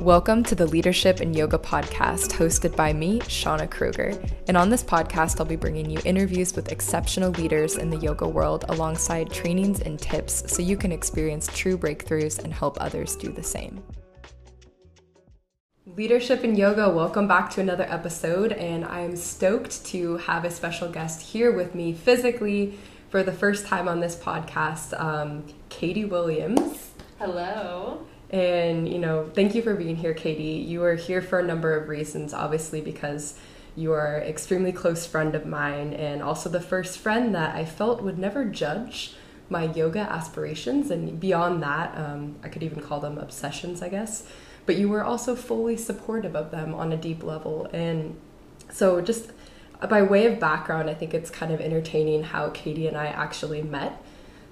Welcome to the Leadership and Yoga podcast, hosted by me, Shawna Kruger. And on this podcast, I'll be bringing you interviews with exceptional leaders in the yoga world alongside trainings and tips so you can experience true breakthroughs and help others do the same. Leadership and Yoga, welcome back to another episode. And I am stoked to have a special guest here with me physically for the first time on this podcast, um, Katie Williams. Hello. And, you know, thank you for being here, Katie. You are here for a number of reasons, obviously, because you are an extremely close friend of mine and also the first friend that I felt would never judge my yoga aspirations. And beyond that, um, I could even call them obsessions, I guess. But you were also fully supportive of them on a deep level. And so, just by way of background, I think it's kind of entertaining how Katie and I actually met.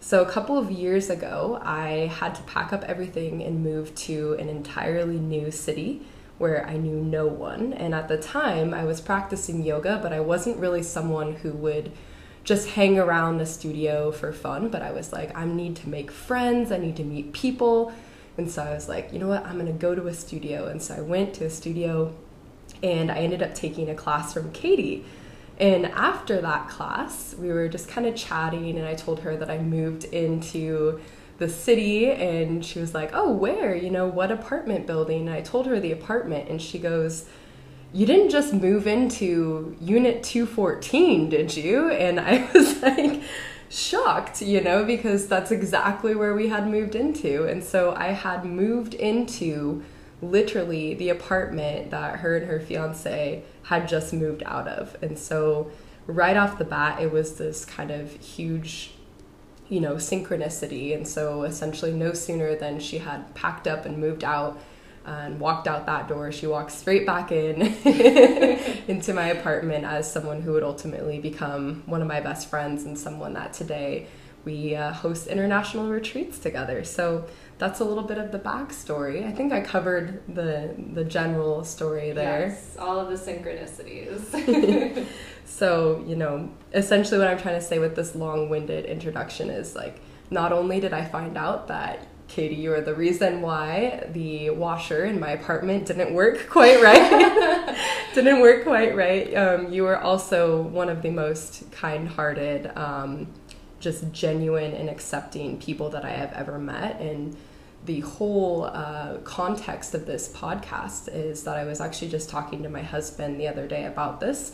So, a couple of years ago, I had to pack up everything and move to an entirely new city where I knew no one. And at the time, I was practicing yoga, but I wasn't really someone who would just hang around the studio for fun. But I was like, I need to make friends, I need to meet people. And so I was like, you know what, I'm gonna go to a studio. And so I went to a studio and I ended up taking a class from Katie. And after that class, we were just kind of chatting, and I told her that I moved into the city, and she was like, Oh, where? You know, what apartment building? And I told her the apartment, and she goes, You didn't just move into Unit 214, did you? And I was like, shocked, you know, because that's exactly where we had moved into. And so I had moved into literally the apartment that her and her fiance had just moved out of. And so right off the bat, it was this kind of huge, you know, synchronicity. And so essentially, no sooner than she had packed up and moved out and walked out that door, she walked straight back in into my apartment as someone who would ultimately become one of my best friends and someone that today we uh, host international retreats together. So that's a little bit of the backstory. I think I covered the the general story there. Yes, all of the synchronicities. so, you know, essentially what I'm trying to say with this long-winded introduction is like not only did I find out that Katie, you are the reason why the washer in my apartment didn't work quite right. didn't work quite right. Um, you are also one of the most kind-hearted, um, just genuine and accepting people that I have ever met, and the whole uh, context of this podcast is that I was actually just talking to my husband the other day about this,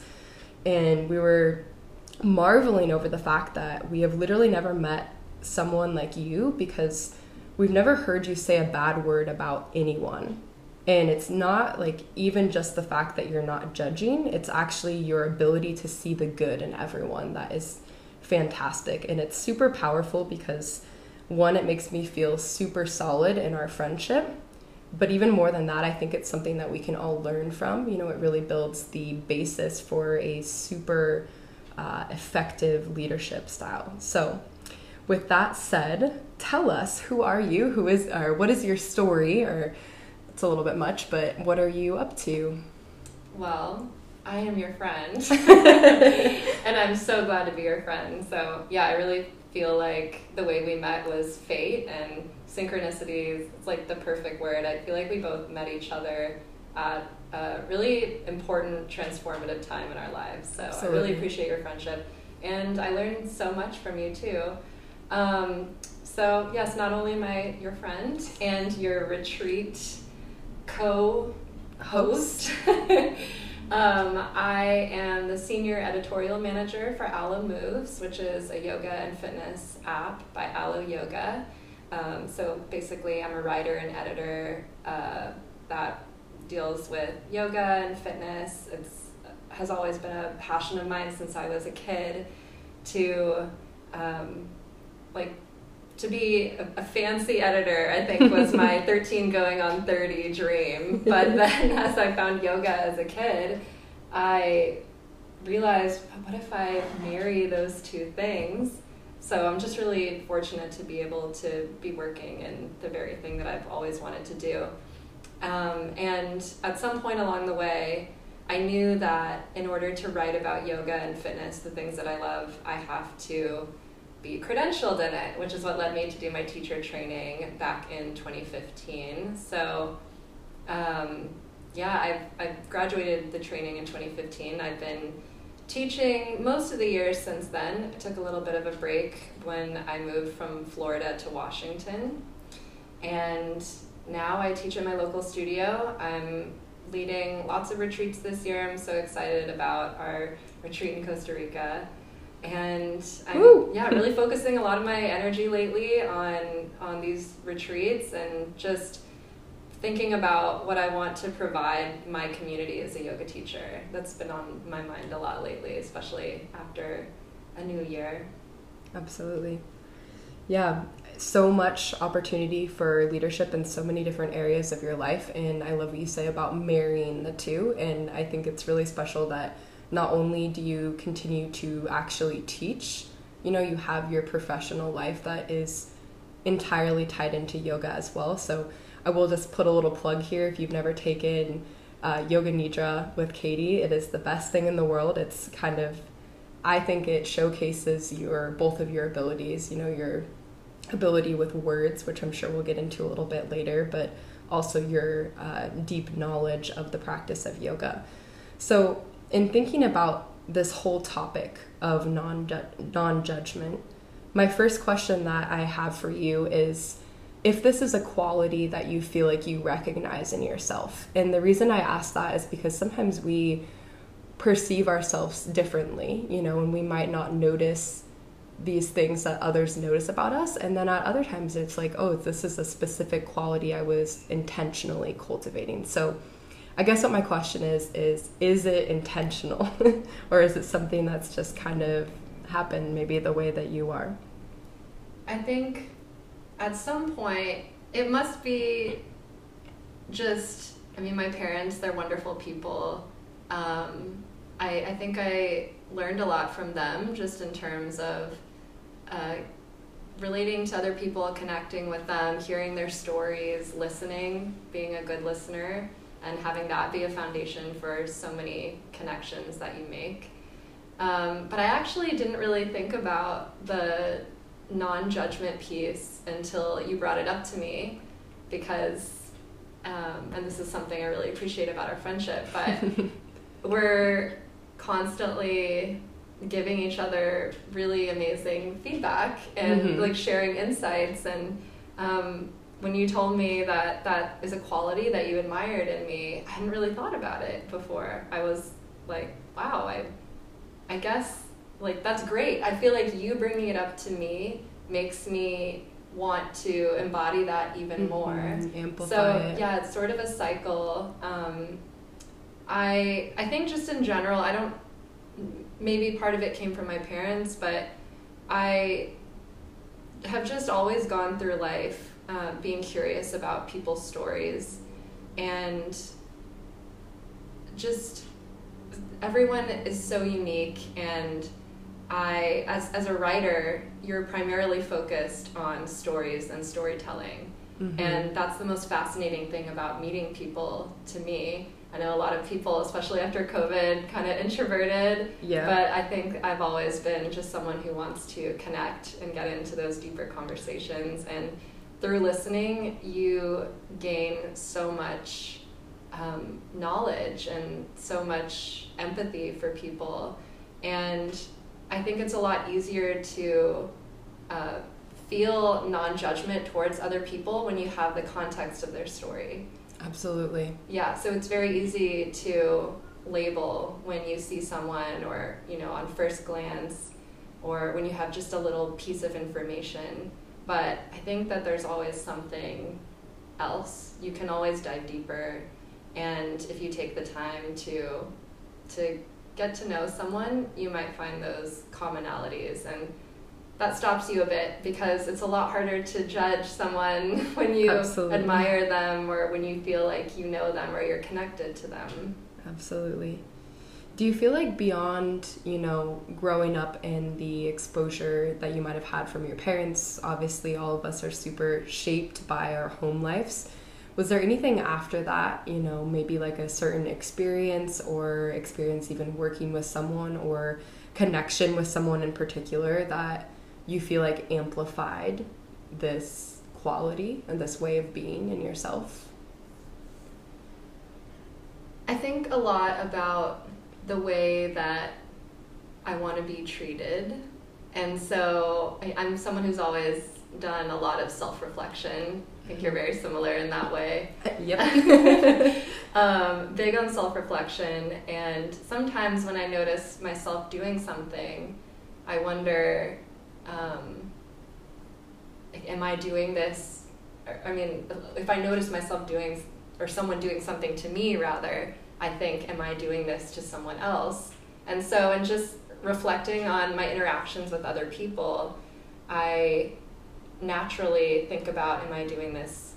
and we were marveling over the fact that we have literally never met someone like you because we've never heard you say a bad word about anyone. And it's not like even just the fact that you're not judging, it's actually your ability to see the good in everyone that is fantastic. And it's super powerful because one, it makes me feel super solid in our friendship. But even more than that, I think it's something that we can all learn from. You know, it really builds the basis for a super uh, effective leadership style. So, with that said, tell us who are you? Who is, or what is your story? Or it's a little bit much, but what are you up to? Well, I am your friend, and I'm so glad to be your friend. So yeah, I really feel like the way we met was fate and synchronicities. It's like the perfect word. I feel like we both met each other at a really important, transformative time in our lives. So Absolutely. I really appreciate your friendship. And I learned so much from you too. Um, so yes, not only am I your friend and your retreat co-host, Um, I am the senior editorial manager for Alo Moves, which is a yoga and fitness app by Alo Yoga. Um, so basically, I'm a writer and editor uh, that deals with yoga and fitness. It has always been a passion of mine since I was a kid to um, like to be a, a, fancy editor, I think was my 13 going on 30 dream. But then as I found yoga as a kid, I realized, what if I marry those two things? So I'm just really fortunate to be able to be working in the very thing that I've always wanted to do. Um, and at some point along the way, I knew that in order to write about yoga and fitness, the things that I love, I have to be credentialed in it, which is what led me to do my teacher training back in 2015. So um, yeah, I've, I've graduated the training in 2015. I've been teaching most of the years since then. I took a little bit of a break when I moved from Florida to Washington. And now I teach in my local studio. I'm leading lots of retreats this year. I'm so excited about our retreat in Costa Rica. And I'm Woo! yeah, really focusing a lot of my energy lately on on these retreats and just thinking about what I want to provide my community as a yoga teacher. That's been on my mind a lot lately, especially after a new year. Absolutely. Yeah, so much opportunity for leadership in so many different areas of your life. And I love what you say about marrying the two. And I think it's really special that not only do you continue to actually teach, you know, you have your professional life that is entirely tied into yoga as well. So I will just put a little plug here if you've never taken uh, Yoga Nidra with Katie. It is the best thing in the world. It's kind of, I think it showcases your both of your abilities. You know, your ability with words, which I'm sure we'll get into a little bit later, but also your uh, deep knowledge of the practice of yoga. So, in thinking about this whole topic of non non judgment, my first question that I have for you is if this is a quality that you feel like you recognize in yourself. And the reason I ask that is because sometimes we perceive ourselves differently, you know, and we might not notice these things that others notice about us. And then at other times, it's like, oh, this is a specific quality I was intentionally cultivating. So I guess what my question is is is it intentional or is it something that's just kind of happened maybe the way that you are? I think at some point, it must be just, I mean, my parents, they're wonderful people. Um, I, I think I learned a lot from them just in terms of uh, relating to other people, connecting with them, hearing their stories, listening, being a good listener, and having that be a foundation for so many connections that you make. Um, but I actually didn't really think about the non judgment piece until you brought it up to me because, um, and this is something I really appreciate about our friendship, but we're constantly giving each other really amazing feedback and mm-hmm. like sharing insights and um, when you told me that that is a quality that you admired in me i hadn't really thought about it before i was like wow i i guess like that's great. I feel like you bringing it up to me makes me want to embody that even mm-hmm. more. Amplify so it. yeah, it's sort of a cycle. Um, I I think just in general, I don't. Maybe part of it came from my parents, but I have just always gone through life uh, being curious about people's stories and just everyone is so unique and I, as, as a writer, you're primarily focused on stories and storytelling. Mm-hmm. And that's the most fascinating thing about meeting people to me. I know a lot of people, especially after COVID, kind of introverted. Yeah. But I think I've always been just someone who wants to connect and get into those deeper conversations. And through listening, you gain so much um, knowledge and so much empathy for people. And I think it's a lot easier to uh, feel non judgment towards other people when you have the context of their story. Absolutely. Yeah, so it's very easy to label when you see someone or, you know, on first glance or when you have just a little piece of information. But I think that there's always something else. You can always dive deeper. And if you take the time to to get to know someone, you might find those commonalities and that stops you a bit because it's a lot harder to judge someone when you Absolutely. admire them or when you feel like you know them or you're connected to them. Absolutely. Do you feel like beyond, you know, growing up and the exposure that you might have had from your parents, obviously all of us are super shaped by our home lives. Was there anything after that you know maybe like a certain experience or experience even working with someone or connection with someone in particular that you feel like amplified this quality and this way of being in yourself? I think a lot about the way that I want to be treated. And so I, I'm someone who's always done a lot of self reflection. I think you're very similar in that way. Yep. um, big on self reflection. And sometimes when I notice myself doing something, I wonder um, am I doing this? I mean, if I notice myself doing, or someone doing something to me, rather, I think, am I doing this to someone else? And so, and just reflecting on my interactions with other people, I naturally think about, am I doing this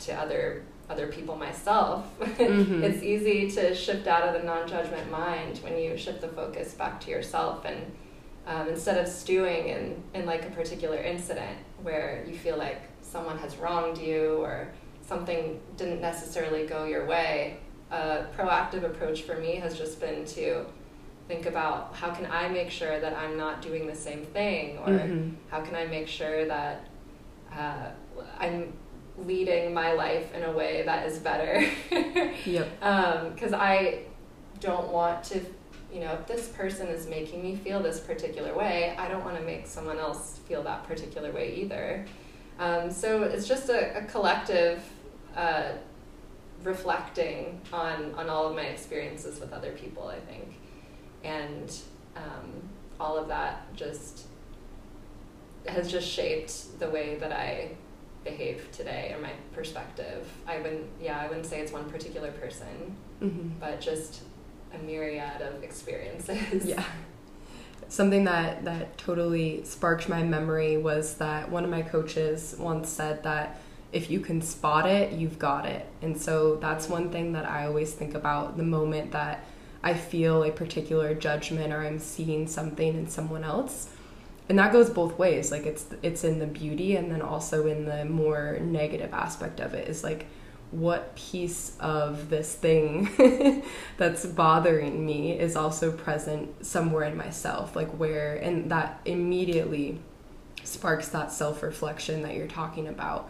to other other people myself? Mm-hmm. it's easy to shift out of the non-judgment mind when you shift the focus back to yourself and um, instead of stewing in, in like a particular incident where you feel like someone has wronged you or something didn't necessarily go your way a proactive approach for me has just been to think about how can I make sure that I'm not doing the same thing, or mm-hmm. how can I make sure that uh, I'm leading my life in a way that is better. yep. Because um, I don't want to, you know, if this person is making me feel this particular way, I don't want to make someone else feel that particular way either. Um, so it's just a, a collective. Uh, reflecting on on all of my experiences with other people i think and um, all of that just has just shaped the way that I behave today or my perspective. I wouldn't, yeah, I wouldn't say it's one particular person, mm-hmm. but just a myriad of experiences. Yeah. Something that, that totally sparked my memory was that one of my coaches once said that if you can spot it, you've got it. And so that's one thing that I always think about the moment that I feel a particular judgment or I'm seeing something in someone else. And that goes both ways. Like it's it's in the beauty and then also in the more negative aspect of it is like what piece of this thing that's bothering me is also present somewhere in myself like where and that immediately sparks that self-reflection that you're talking about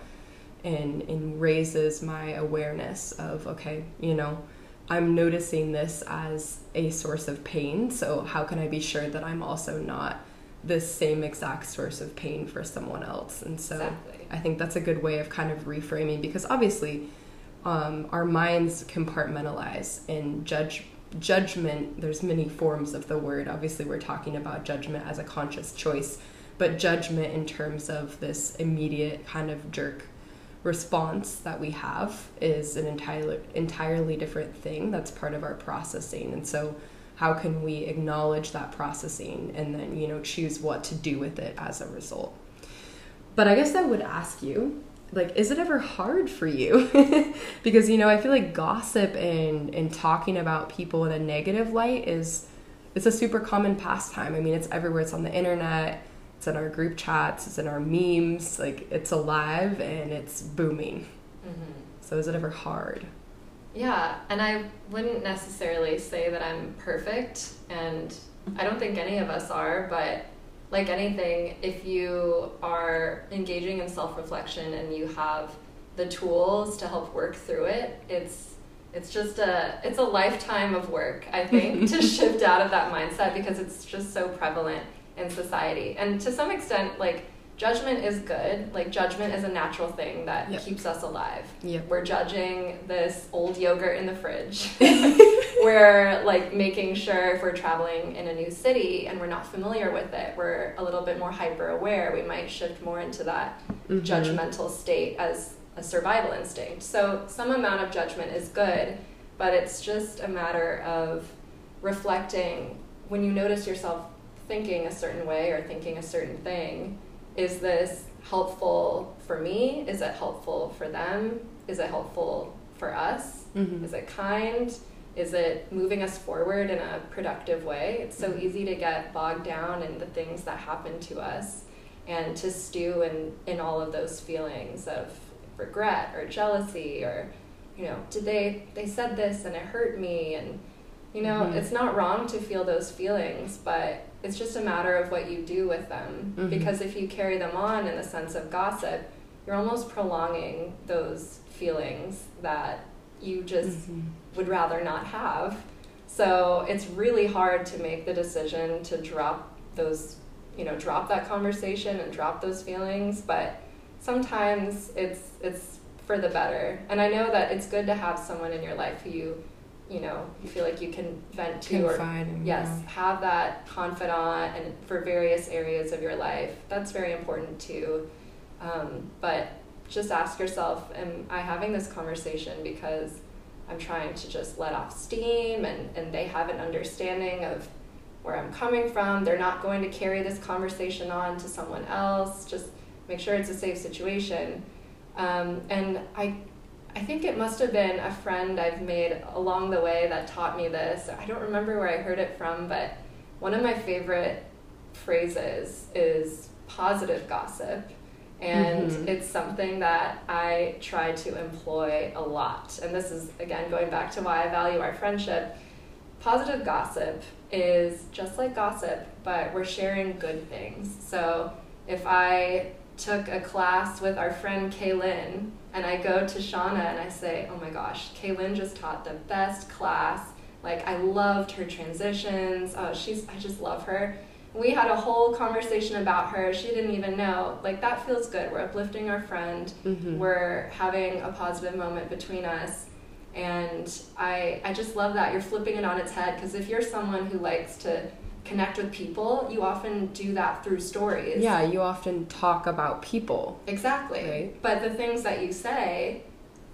and and raises my awareness of okay you know I'm noticing this as a source of pain. So, how can I be sure that I'm also not the same exact source of pain for someone else? And so, exactly. I think that's a good way of kind of reframing because obviously, um, our minds compartmentalize and judge judgment. There's many forms of the word. Obviously, we're talking about judgment as a conscious choice, but judgment in terms of this immediate kind of jerk response that we have is an entirely entirely different thing that's part of our processing. And so how can we acknowledge that processing and then you know choose what to do with it as a result? But i guess i would ask you like is it ever hard for you? Because you know i feel like gossip and and talking about people in a negative light is it's a super common pastime. I mean it's everywhere. It's on the internet it's in our group chats, it's in our memes. Like it's alive and it's booming. Mm-hmm. So is it ever hard? Yeah, and I wouldn't necessarily say that I'm perfect, and I don't think any of us are, but like anything, if you are engaging in self reflection and you have the tools to help work through it, it's it's just a it's a lifetime of work, I think, to shift out of that mindset because it's just so prevalent in society. And to some extent, like judgment is good. Like judgment is a natural thing that yep. keeps us alive. Yep. We're judging this old yogurt in the fridge. we're like making sure if we're traveling in a new city and we're not familiar with it, we're a little bit more hyper aware. We might shift more into that mm-hmm. judgmental state as a survival instinct. So some amount of judgment is good, but it's just a matter of reflecting when you notice yourself thinking a certain way or thinking a certain thing is this helpful for me is it helpful for them is it helpful for us mm-hmm. is it kind is it moving us forward in a productive way it's so mm-hmm. easy to get bogged down in the things that happen to us and to stew in, in all of those feelings of regret or jealousy or you know did they they said this and it hurt me and you know mm-hmm. it's not wrong to feel those feelings but it's just a matter of what you do with them. Mm-hmm. Because if you carry them on in the sense of gossip, you're almost prolonging those feelings that you just mm-hmm. would rather not have. So it's really hard to make the decision to drop those, you know, drop that conversation and drop those feelings, but sometimes it's it's for the better. And I know that it's good to have someone in your life who you you know you feel like you can vent to Confide or yes yeah. have that confidant and for various areas of your life. That's very important too. Um, but just ask yourself am i having this conversation because i'm trying to just let off steam and, and they have an understanding of where i'm coming from? They're not going to carry this conversation on to someone else. Just make sure it's a safe situation. Um, and i I think it must have been a friend I've made along the way that taught me this. I don't remember where I heard it from, but one of my favorite phrases is positive gossip. And mm-hmm. it's something that I try to employ a lot. And this is, again, going back to why I value our friendship. Positive gossip is just like gossip, but we're sharing good things. So if I took a class with our friend Kaylin, and I go to Shawna and I say, "Oh my gosh, Kaylin just taught the best class. Like I loved her transitions. Oh, she's I just love her." We had a whole conversation about her. She didn't even know. Like that feels good. We're uplifting our friend. Mm-hmm. We're having a positive moment between us. And I I just love that you're flipping it on its head because if you're someone who likes to connect with people, you often do that through stories. Yeah, you often talk about people. Exactly. Right? But the things that you say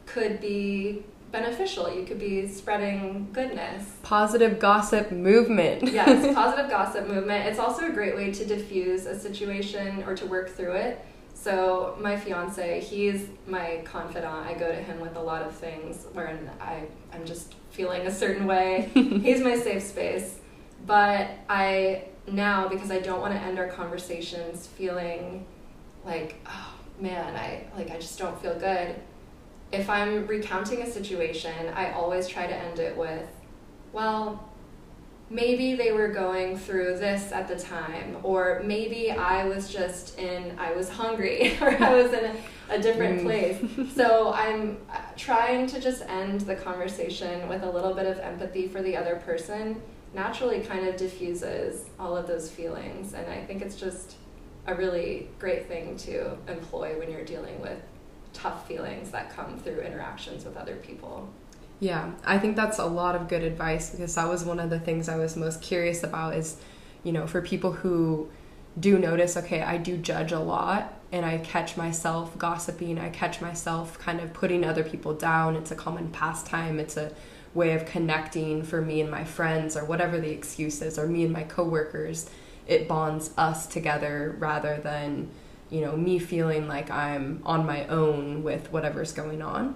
could be beneficial. You could be spreading goodness. Positive gossip movement. yes, positive gossip movement. It's also a great way to diffuse a situation or to work through it. So my fiance, he's my confidant. I go to him with a lot of things wherein I, I'm just feeling a certain way. he's my safe space. But I now because I don't want to end our conversations feeling like oh man I like I just don't feel good. If I'm recounting a situation, I always try to end it with, well, maybe they were going through this at the time or maybe i was just in i was hungry or i was in a, a different mm. place so i'm uh, trying to just end the conversation with a little bit of empathy for the other person naturally kind of diffuses all of those feelings. And I think it's just a really great thing to employ when you're dealing with tough feelings that come through interactions with other people. Yeah, I think that's a lot of good advice because that was one of the things I was most curious about is, you know, for people who do notice, okay, I do judge a lot and I catch myself gossiping, I catch myself kind of putting other people down. It's a common pastime, it's a way of connecting for me and my friends or whatever the excuse is or me and my coworkers it bonds us together rather than you know me feeling like i'm on my own with whatever's going on.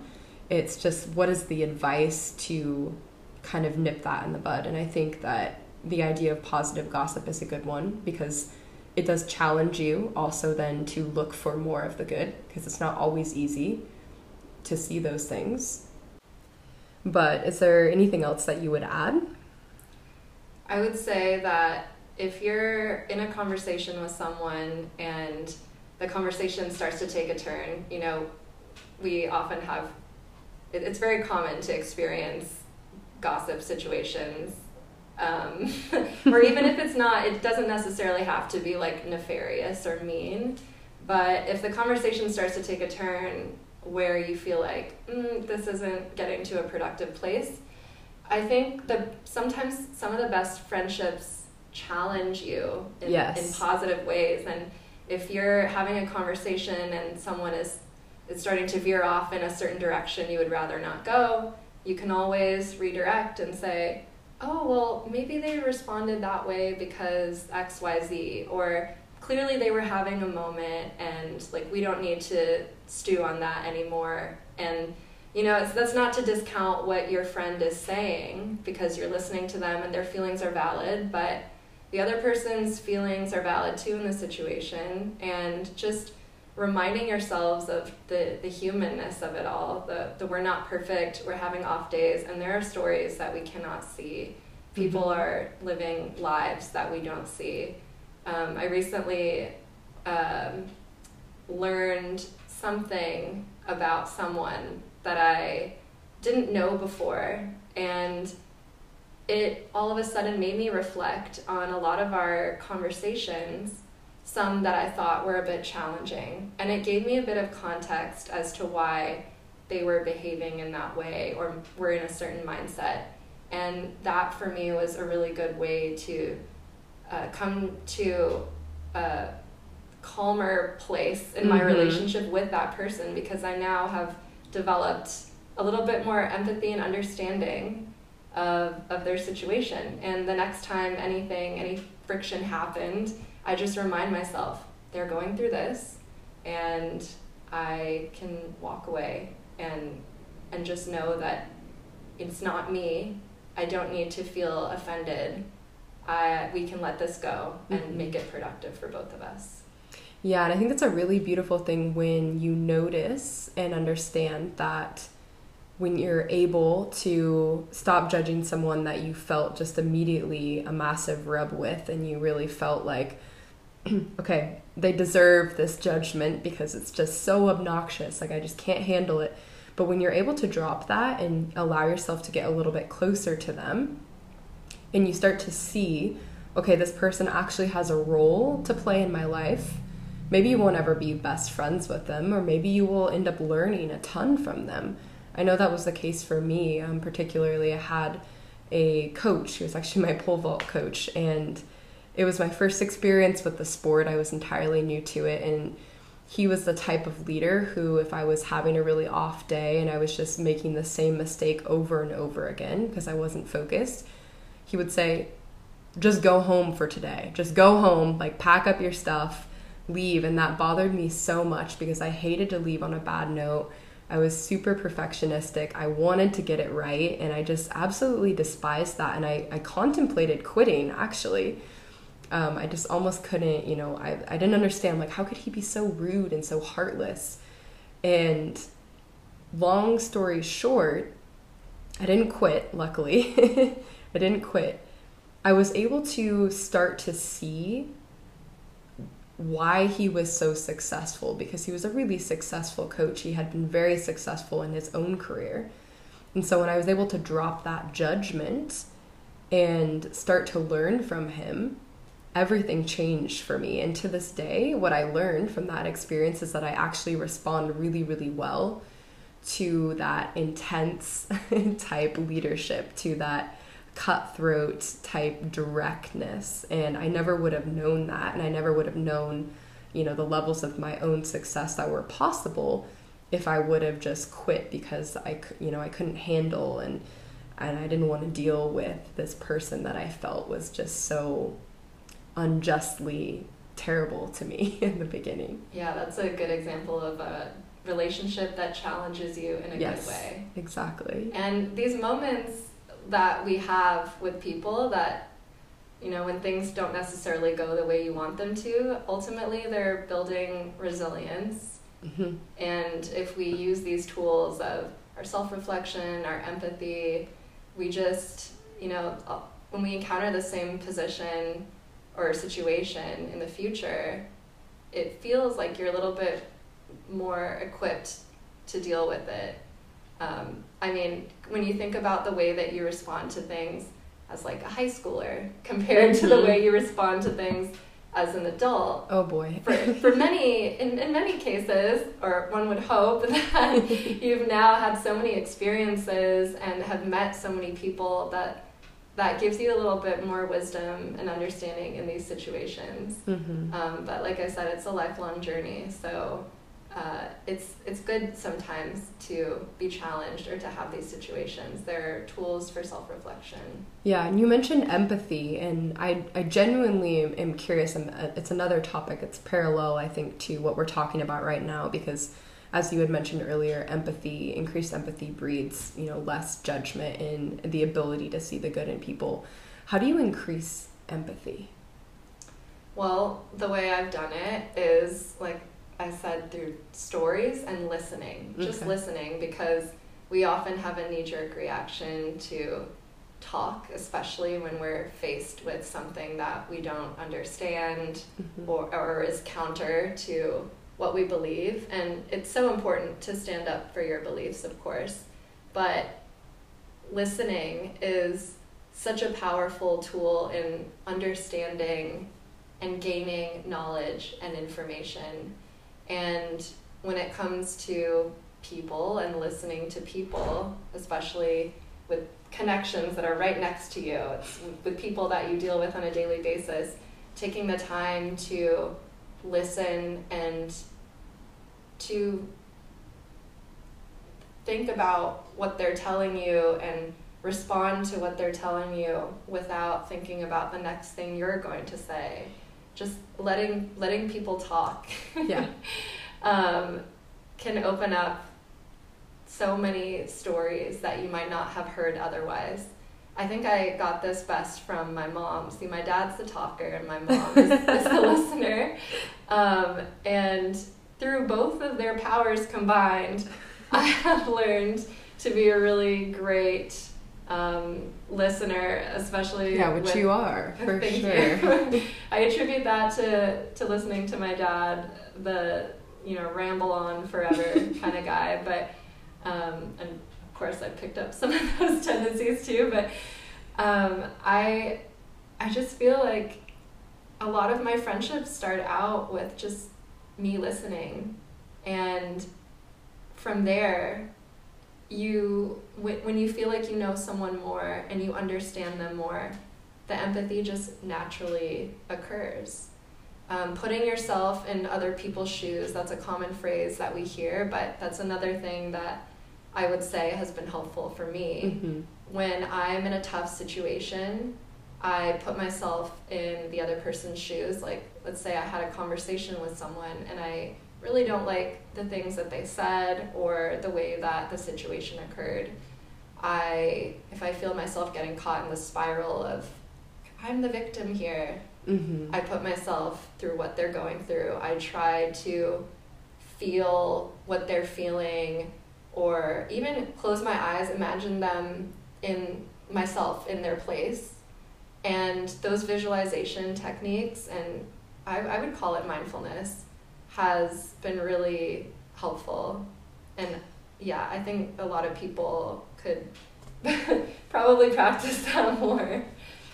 It's just what is the advice to kind of nip that in the bud? And i think that the idea of positive gossip is a good one because it does challenge you also then to look for more of the good because it's not always easy to see those things but is there anything else that you would add? I would say that if you're in a conversation with someone and the conversation starts to take a turn, you know, we often have, it's very common to experience gossip situations. Um, or even if it's not, it doesn't necessarily have to be like nefarious or mean. But if the conversation starts to take a turn where you feel like mm, this isn't getting to a productive place. I think that sometimes some of the best friendships challenge you in, yes. in positive ways. And if you're having a conversation and someone is, is starting to veer off in a certain direction you would rather not go, you can always redirect and say, oh, well, maybe they responded that way because XYZ, or clearly they were having a moment and like we don't need to stew on that anymore. And you know that's not to discount what your friend is saying because you're listening to them and their feelings are valid but the other person's feelings are valid too in the situation. And just reminding yourselves of the, the humanness of it all the, the we're not perfect we're having off days and there are stories that we cannot see. People mm-hmm. are living lives that we don't see um, I recently um, learned something about someone that I didn't know before. And it all of a sudden made me reflect on a lot of our conversations, some that I thought were a bit challenging. And it gave me a bit of context as to why they were behaving in that way or were in a certain mindset. And that for me was a really good way to uh, come to a calmer place in my mm-hmm. relationship with that person because I now have developed a little bit more empathy and understanding of, of their situation. And the next time anything, any friction happened, I just remind myself they're going through this and I can walk away and and just know that it's not me. I don't need to feel offended. I, we can let this go and mm-hmm. make it productive for both of us. Yeah, and I think that's a really beautiful thing when you notice and understand that when you're able to stop judging someone that you felt just immediately a massive rub with and you really felt like okay they deserve this judgment because it's just so obnoxious like i just can't handle it but when you're able to drop that and allow yourself to get a little bit closer to them and you start to see okay this person actually has a role to play in my life maybe you won't ever be best friends with them or maybe you will end up learning a ton from them I know that was the case for me. Um, particularly, I had a coach who was actually my pole vault coach, and it was my first experience with the sport. I was entirely new to it, and he was the type of leader who, if I was having a really off day and I was just making the same mistake over and over again because I wasn't focused, he would say, Just go home for today. Just go home, like pack up your stuff, leave. And that bothered me so much because I hated to leave on a bad note. I was super perfectionistic. I wanted to get it right, and I just absolutely despised that. And I, I contemplated quitting actually. Um, I just almost couldn't, you know, I, I didn't understand, like, how could he be so rude and so heartless? And long story short, I didn't quit, luckily. I didn't quit. I was able to start to see why he was so successful because he was a really successful coach. He had been very successful in his own career. And so when I was able to drop that judgment and start to learn from him, everything changed for me. And to this day, what I learned from that experience is that I actually respond really, really well to that intense type leadership, to that cutthroat type directness and i never would have known that and i never would have known you know the levels of my own success that were possible if i would have just quit because i you know i couldn't handle and and i didn't want to deal with this person that i felt was just so unjustly terrible to me in the beginning. Yeah that's a good example of a relationship that challenges you in a yes, good way. exactly. And these moments that we have with people that you know when things don't necessarily go the way you want them to ultimately they're building resilience mm-hmm. and if we use these tools of our self-reflection our empathy we just you know uh, when we encounter the same position or situation in the future it feels like you're a little bit more equipped to deal with it um, I mean, when you think about the way that you respond to things as like a high schooler compared to the mm-hmm. way you respond to things as an adult. Oh boy. for, for many, in, in many cases, or one would hope that you've now had so many experiences and have met so many people that that gives you a little bit more wisdom and understanding in these situations. Mm-hmm. Um, but like I said, it's a lifelong journey. So uh, it's it's good sometimes to be challenged or to have these situations. They're tools for self reflection. Yeah, and you mentioned empathy, and I I genuinely am curious. And uh, it's another topic. It's parallel, I think, to what we're talking about right now because. As you had mentioned earlier, empathy, increased empathy breeds, you know, less judgment and the ability to see the good in people. How do you increase empathy? Well, the way I've done it is like I said through stories and listening, just okay. listening, because we often have a knee jerk reaction to talk, especially when we're faced with something that we don't understand mm-hmm. or, or is counter to what we believe. And it's so important to stand up for your beliefs, of course. but listening is such a powerful tool in understanding and gaining knowledge and information. And when it comes to people and listening to people, especially with connections that are right next to you, with people that you deal with on a daily basis, taking the time to listen and to think about what they're telling you and respond to what they're telling you without thinking about the next thing you're going to say just letting letting people talk yeah um, can open up so many stories that you might not have heard otherwise I think I got this best from my mom. See, my dad's the talker and my mom is, is the listener. Um, and through both of their powers combined, I have learned to be a really great um, listener, especially. Yeah, which you are, for thank sure. You. I attribute that to, to listening to my dad, the, you know, ramble on forever kind of guy. But, um, and of course, I picked up some of those tendencies too. But um, I, I just feel like a lot of my friendships start out with just me listening. And from there, you when you feel like you know someone more and you understand them more, the empathy just naturally occurs. Um, putting yourself in other people's shoes, that's a common phrase that we hear, but that's another thing that I would say has been helpful for me. Mm-hmm. When I'm in a tough situation, I put myself in the other person's shoes. Like, let's say I had a conversation with someone and I really don't like the things that they said or the way that the situation occurred. I, if I feel myself getting caught in the spiral of, I'm the victim here, Mm-hmm. I put myself through what they're going through. I try to feel what they're feeling or even close my eyes, imagine them in myself in their place. And those visualization techniques, and I, I would call it mindfulness, has been really helpful. And yeah, I think a lot of people could probably practice that more.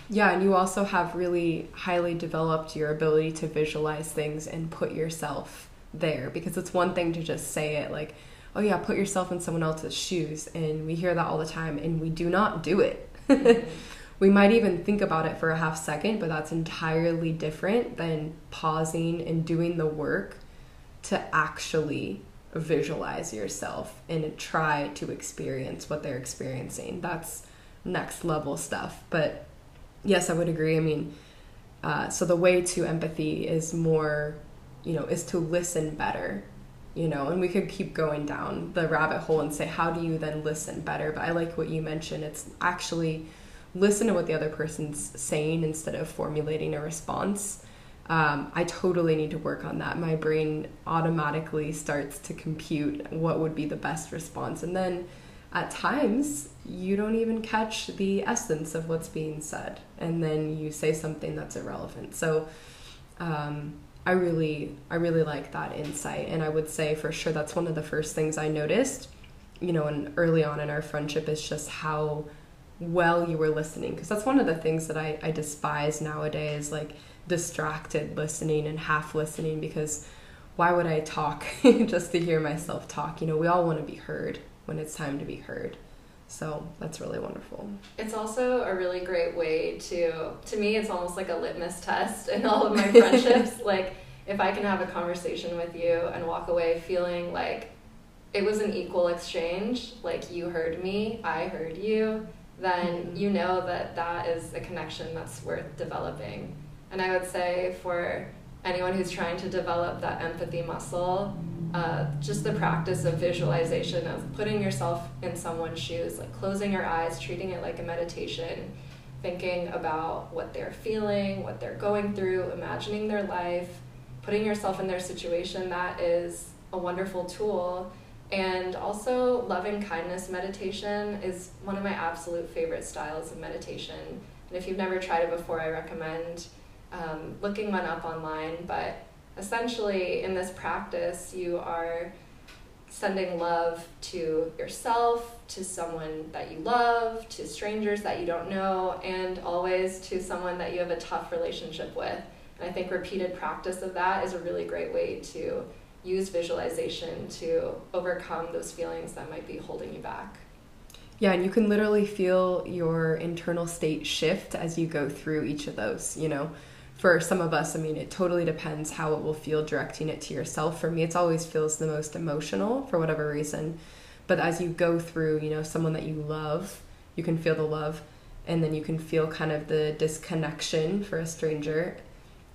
Yeah, and you also have really highly developed your ability to visualize things and put yourself there because it's one thing to just say it like, oh yeah, put yourself in someone else's shoes. And we hear that all the time, and we do not do it. We might even think about it for a half second, but that's entirely different than pausing and doing the work to actually visualize yourself and try to experience what they're experiencing. That's next level stuff. But yes, I would agree. I mean, uh, so the way to empathy is more, you know, is to listen better, you know, and we could keep going down the rabbit hole and say, how do you then listen better? But I like what you mentioned. It's actually listen to what the other person's saying instead of formulating a response. Um, I totally need to work on that. My brain automatically starts to compute what would be the best response. And then at times, you don't even catch the essence of what's being said. And then you say something that's irrelevant. So, um, I really, I really like that insight. And I would say for sure that's one of the first things I noticed, you know, and early on in our friendship is just how well you were listening. Because that's one of the things that I, I despise nowadays. Like, distracted listening and half listening because why would I talk just to hear myself talk? You know, we all want to be heard when it's time to be heard. So that's really wonderful. It's also a really great way to, to me, it's almost like a litmus test in all of my friendships. like, if I can have a conversation with you and walk away feeling like it was an equal exchange, like you heard me, I heard you, then mm-hmm. you know that that is a connection that's worth developing. And I would say for anyone who's trying to develop that empathy muscle, uh, just the practice of visualization, of putting yourself in someone's shoes, like closing your eyes, treating it like a meditation, thinking about what they're feeling, what they're going through, imagining their life, putting yourself in their situation, that is a wonderful tool. And also, loving kindness meditation is one of my absolute favorite styles of meditation. And if you've never tried it before, I recommend um, looking one up online, but essentially in this practice, you are sending love to yourself, to someone that you love, to strangers that you don't know, and always to someone that you have a tough relationship with. And I think repeated practice of that is a really great way to use visualization to overcome those feelings that might be holding you back. Yeah, and you can literally feel your internal state shift as you go through each of those, you know. For some of us, I mean, it totally depends how it will feel directing it to yourself. For me, it always feels the most emotional for whatever reason. But as you go through, you know, someone that you love, you can feel the love, and then you can feel kind of the disconnection for a stranger.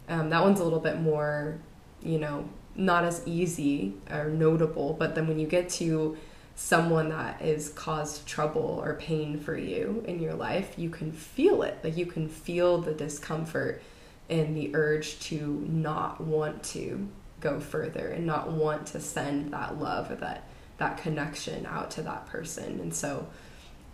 Um, that one's a little bit more, you know, not as easy or notable. But then when you get to someone that is caused trouble or pain for you in your life, you can feel it. Like you can feel the discomfort and the urge to not want to go further and not want to send that love or that that connection out to that person. And so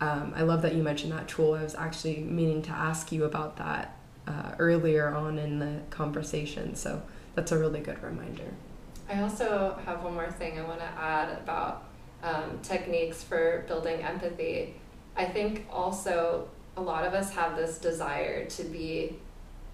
um, I love that you mentioned that tool. I was actually meaning to ask you about that uh, earlier on in the conversation. So that's a really good reminder. I also have one more thing I want to add about um, techniques for building empathy. I think also a lot of us have this desire to be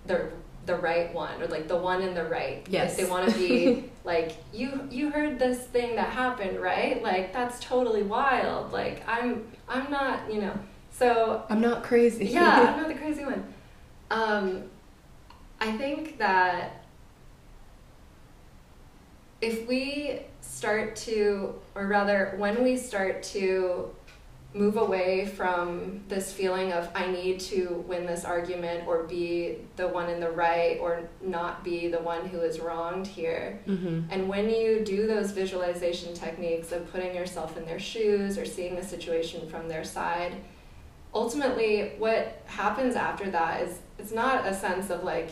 the the right one or like the one in the right. Yes. Like they want to be like you you heard this thing that happened, right? Like that's totally wild. Like I'm I'm not, you know. So I'm not crazy. yeah, I'm not the crazy one. Um I think that if we start to, or rather, when we start to move away from this feeling of I need to win this argument or be the one in the right or not be the one who is wronged here. Mm-hmm. And when you do those visualization techniques of putting yourself in their shoes or seeing the situation from their side, ultimately what happens after that is it's not a sense of like,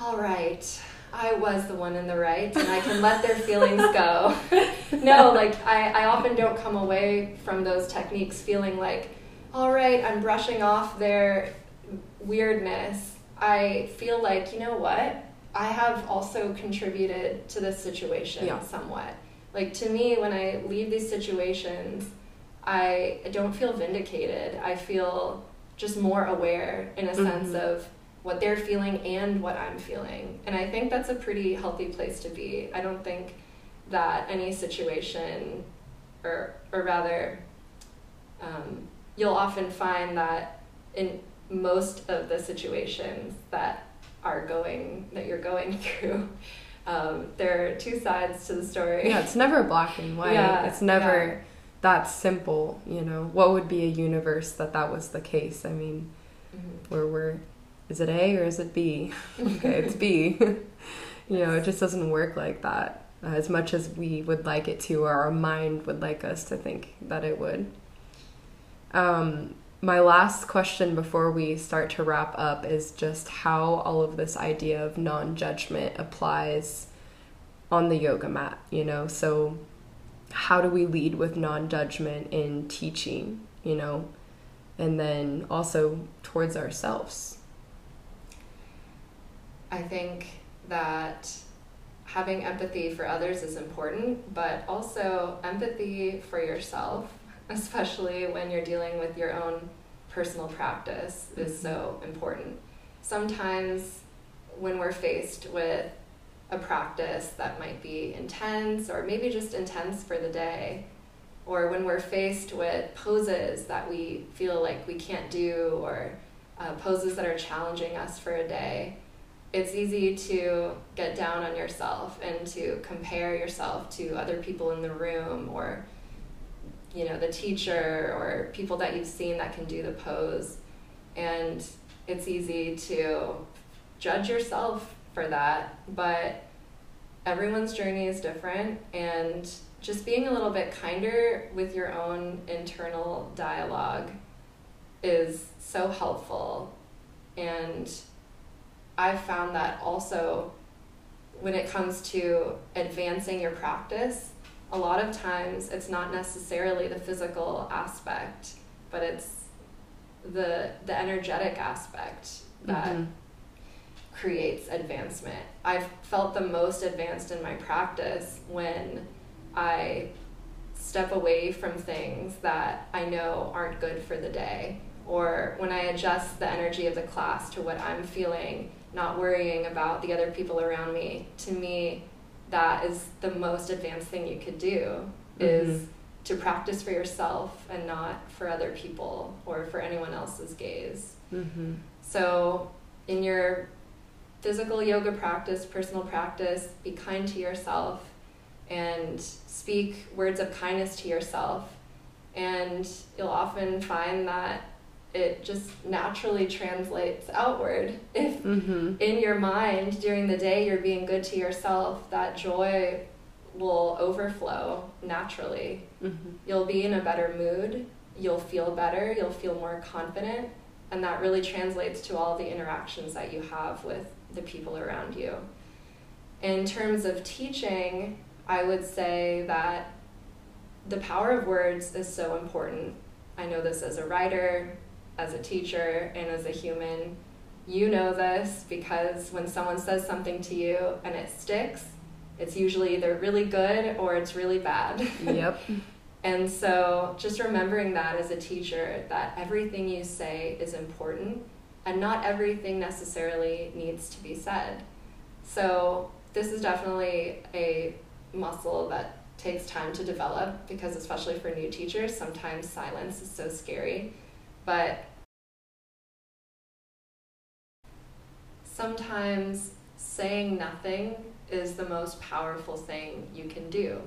all right, I was the one in the right and I can let their feelings go. no, like I, I often don't come away from those techniques feeling like, all right, I'm brushing off their weirdness. I feel like, you know what? I have also contributed to this situation Yeah. somewhat. Like to me, when I leave these situations, I don't feel vindicated. I feel just more aware in a sense Mhm. of what they're feeling and what I'm feeling. And I think that's a pretty healthy place to be. I don't think that any situation, or, or rather, um, you'll often find that in most of the situations that are going, that you're going through, um, there are two sides to the story. Yeah, it's never black and white. Yeah, it's never yeah. that simple, you know. What would be a universe that that was the case? I mean, Mhm. where we're is it A or is it B? okay, it's B. you know, it just doesn't work like that. Uh, as much as we would like it to, or our mind would like us to think that it would. Um, my last question before we start to wrap up is just how all of this idea of non judgment applies on the yoga mat, you know? So, how do we lead with non judgment in teaching, you know? And then also towards ourselves. I think that having empathy for others is important, but also empathy for yourself, especially when you're dealing with your own personal practice, is so important. Sometimes when we're faced with a practice that might be intense or maybe just intense for the day, or when we're faced with poses that we feel like we can't do or uh, poses that are challenging us for a day, it's easy to get down on yourself and to compare yourself to other people in the room or you know the teacher or people that you've seen that can do the pose. And it's easy to judge yourself for that but everyone's journey is different. And just being a little bit kinder with your own internal dialogue is so helpful. And I've found that also when it comes to advancing your practice, a lot of times it's not necessarily the physical aspect, but it's the the energetic aspect that Mhm. creates advancement. I've felt the most advanced in my practice when I step away from things that I know aren't good for the day. Or when I adjust the energy of the class to what I'm feeling, not worrying about the other people around me, to me, that is the most advanced thing you could do is mm-hmm. to practice for yourself and not for other people or for anyone else's gaze. Mm-hmm. So, in your physical yoga practice, personal practice, be kind to yourself and speak words of kindness to yourself. And you'll often find that it just naturally translates outward. If mm-hmm. in your mind during the day you're being good to yourself, that joy will overflow naturally. Mm-hmm. You'll be in a better mood, you'll feel better, you'll feel more confident, and that really translates to all the interactions that you have with the people around you. In terms of teaching, I would say that the power of words is so important. I know this as a writer, as a teacher, and as a human. You know this because when someone says something to you and it sticks, it's usually either really good or it's really bad. Yep. and so just remembering that as a teacher, that everything you say is important and not everything necessarily needs to be said. So this is definitely a muscle that takes time to develop because especially for new teachers, sometimes silence is so scary. But sometimes saying nothing is the most powerful thing you can do.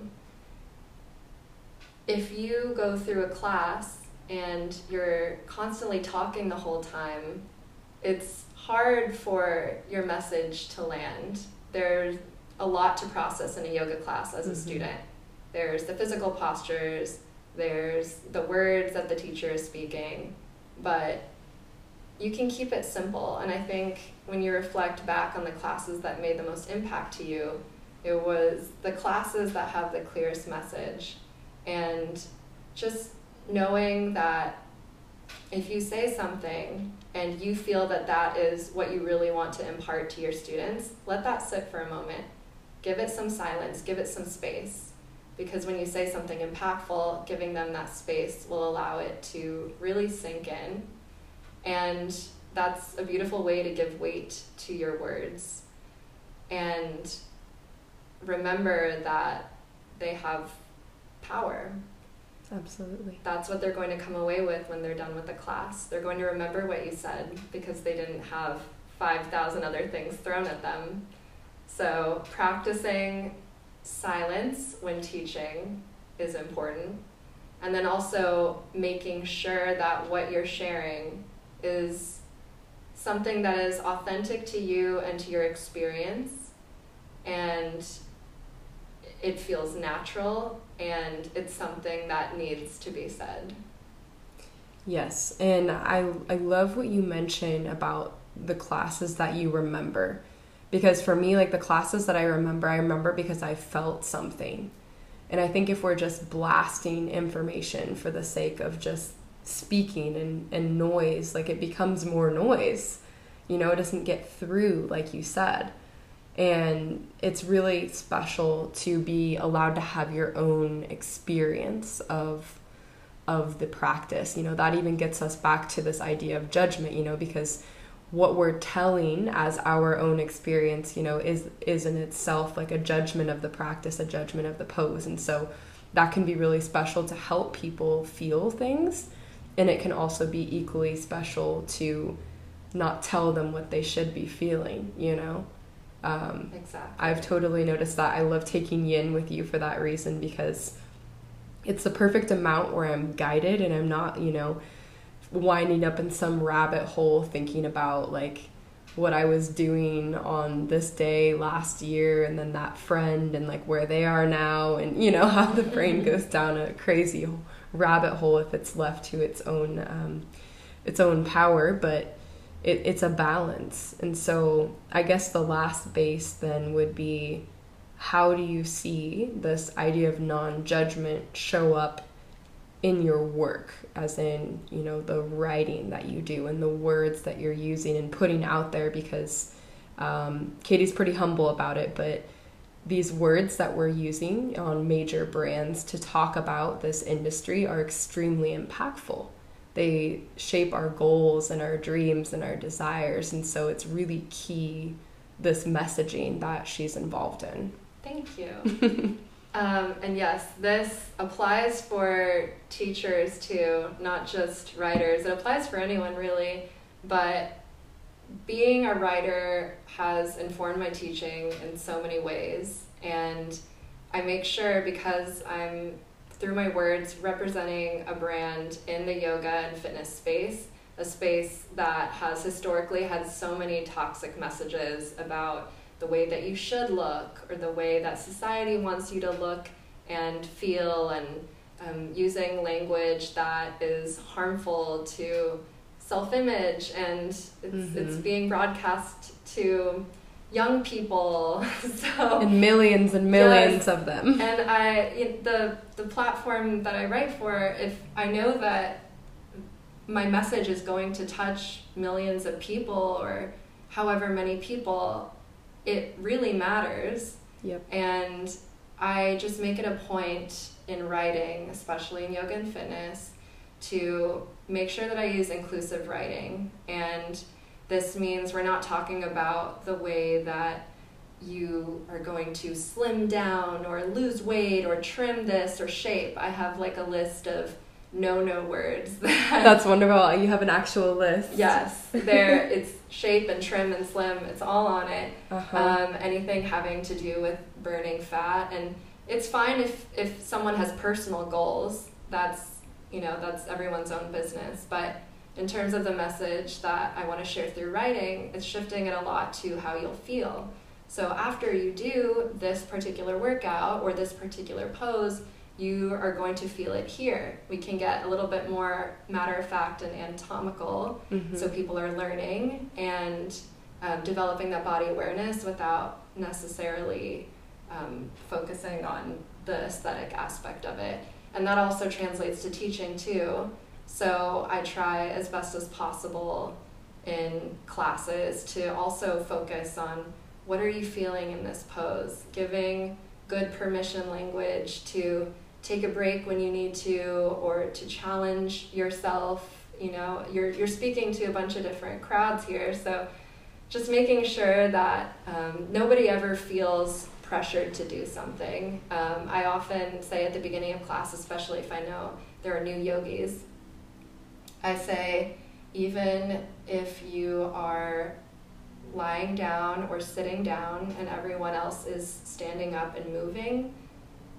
If you go through a class and you're constantly talking the whole time, it's hard for your message to land. There's a lot to process in a yoga class as a mm-hmm. student. There's the physical postures, there's the words that the teacher is speaking, but you can keep it simple. And I think when you reflect back on the classes that made the most impact to you, it was the classes that have the clearest message. And just knowing that if you say something and you feel that that is what you really want to impart to your students, let that sit for a moment. Give it some silence, give it some space. Because when you say something impactful, giving them that space will allow it to really sink in. And that's a beautiful way to give weight to your words. And remember that they have power Absolutely. That's what they're going to come away with when they're done with the class. They're going to remember what you said because they didn't have 5,000 other things thrown at them. So, practicing silence when teaching is important. And then also making sure that what you're sharing is something that is authentic to you and to your experience and it feels natural and it's something that needs to be said. Yes, and I I love what you mentioned about the classes that you remember. Because for me like the classes that I remember, I remember because I felt something. And I think if we're just blasting information for the sake of just speaking and, and noise, like it becomes more noise. You know, it doesn't get through, like you said and it's really special to be allowed to have your own experience of of the practice you know that even gets us back to this idea of judgment you know because what we're telling as our own experience you know is is in itself like a judgment of the practice a judgment of the pose and so that can be really special to help people feel things and it can also be equally special to not tell them what they should be feeling you know um, exactly. I've totally noticed that. I love taking yin with you for that reason because it's the perfect amount where I'm guided and I'm not, you know, winding up in some rabbit hole thinking about like what I was doing on this day last year and then that friend and like where they are now and you know how the brain goes down a crazy rabbit hole if it's left to its own um, its own power but it, it's a balance. And so I guess the last base then would be how do you see this idea of non judgment show up in your work, as in, you know, the writing that you do and the words that you're using and putting out there because um, Katie's pretty humble about it, but these words that we're using on major brands to talk about this industry are extremely impactful. They shape our goals and our dreams and our desires. And so it's really key, this messaging that she's involved in. Thank you. um, and yes, this applies for teachers too, not just writers. It applies for anyone really. But being a writer has informed my teaching in so many ways. And I make sure because I'm, through my words, representing a brand in the yoga and fitness space, a space that has historically had so many toxic messages about the way that you should look or the way that society wants you to look and feel and um, using language that is harmful to self-image and it's, mm-hmm. it's being broadcast to young people so and millions and millions yes. of them and i the the platform that i write for if i know that my message is going to touch millions of people or however many people it really matters yep and i just make it a point in writing especially in yoga and fitness to make sure that I use inclusive writing. And this means we're not talking about the way that you are going to slim down or lose weight or trim this or shape. I have like a list of no no words. That That's wonderful. You have an actual list. Yes, there it's shape and trim and slim. It's all on it. Uh-huh. Um, anything having to do with burning fat, and it's fine if if someone has personal goals. That's you know, that's everyone's own business. But in terms of the message that I want to share through writing, it's shifting it a lot to how you'll feel. So after you do this particular workout or this particular pose, you are going to feel it here. We can get a little bit more matter of fact and anatomical, mm-hmm. so people are learning and um, developing that body awareness without necessarily um, focusing on the aesthetic aspect of it and that also translates to teaching too. So I try as best as possible in classes to also focus on what are you feeling in this pose, giving good permission language to take a break when you need to or to challenge yourself. You know, you're, you're speaking to a bunch of different crowds here, so just making sure that um, nobody ever feels pressured to do something. Um, I often say at the beginning of class, especially if I know there are new yogis, I say, even if you are lying down or sitting down and everyone else is standing up and moving,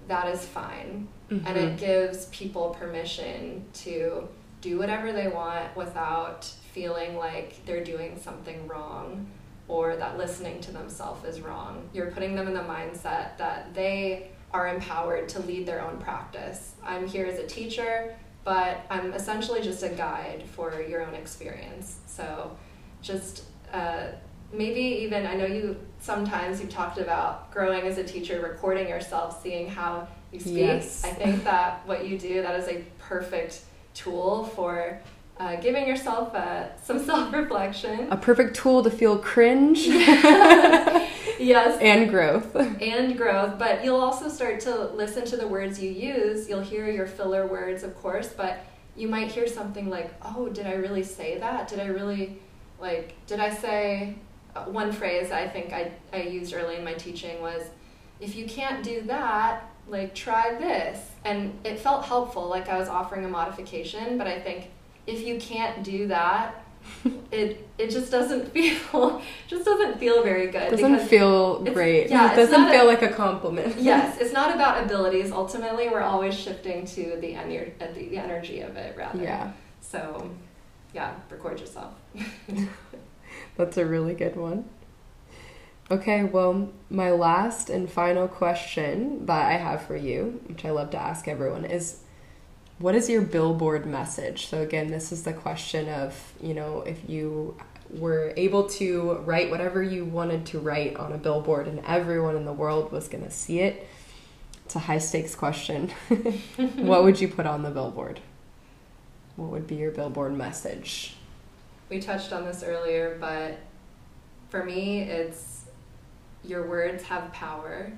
that is fine. Mm-hmm. And it mm-hmm. gives people permission to do whatever they want without feeling like they're doing something wrong or that listening to themselves is wrong. You're putting them in the mindset that they are empowered to lead their own practice. I'm here as a teacher, but I'm essentially just a guide for your own experience. So just uh, maybe even, I know you sometimes you've talked about growing as a teacher, recording yourself, seeing how you speak. Yes. I think that what you do, that is a perfect tool for uh, giving yourself uh, some self reflection. A perfect tool to feel cringe. yes. And growth. And growth. But you'll also start to listen to the words you use. You'll hear your filler words, of course, but you might hear something like, oh, did I really say that? Did I really, like, did I say. Uh, one phrase I think I, I used early in my teaching was, if you can't do that, like, try this. And it felt helpful, like I was offering a modification, but I think if you can't do that, it it just doesn't feel just doesn't feel very good. It doesn't feel great. Yeah, it doesn't feel a, like a compliment. yes, it's not about abilities. Ultimately, we're always shifting to the ener- uh, the, the energy of it rather. Yeah. So, yeah, record yourself. That's a really good one. Okay, well, my last and final question that I have for you, which I love to ask everyone, is what is your billboard message? So again, this is the question of, you know, if you were able to write whatever you wanted to write on a billboard and everyone in the world was going to see it. It's a high stakes question. what would you put on the billboard? What would be your billboard message? We touched on this earlier, but for me, it's your words have power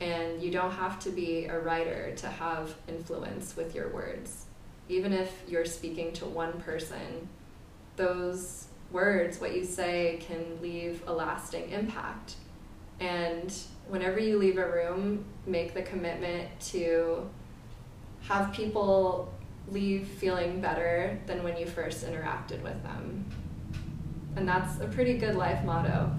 And you don't have to be a writer to have influence with your words. Even if you're speaking to one person, those words, what you say, can leave a lasting impact. And whenever you leave a room, make the commitment to have people leave feeling better than when you first interacted with them. And that's a pretty good life motto.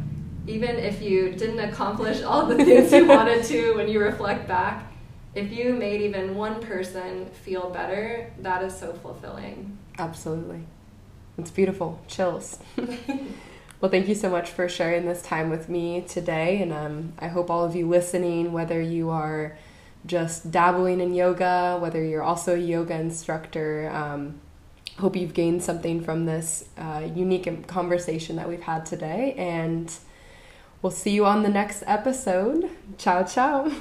Even if you didn't accomplish all the things you wanted to when you reflect back, if you made even one person feel better, that is so fulfilling. Absolutely. It's beautiful. Chills. well, thank you so much for sharing this time with me today. And um, I hope all of you listening, whether you are just dabbling in yoga, whether you're also a yoga instructor, um, hope you've gained something from this uh, unique conversation that we've had today. And we'll see you on the next episode. Ciao, ciao.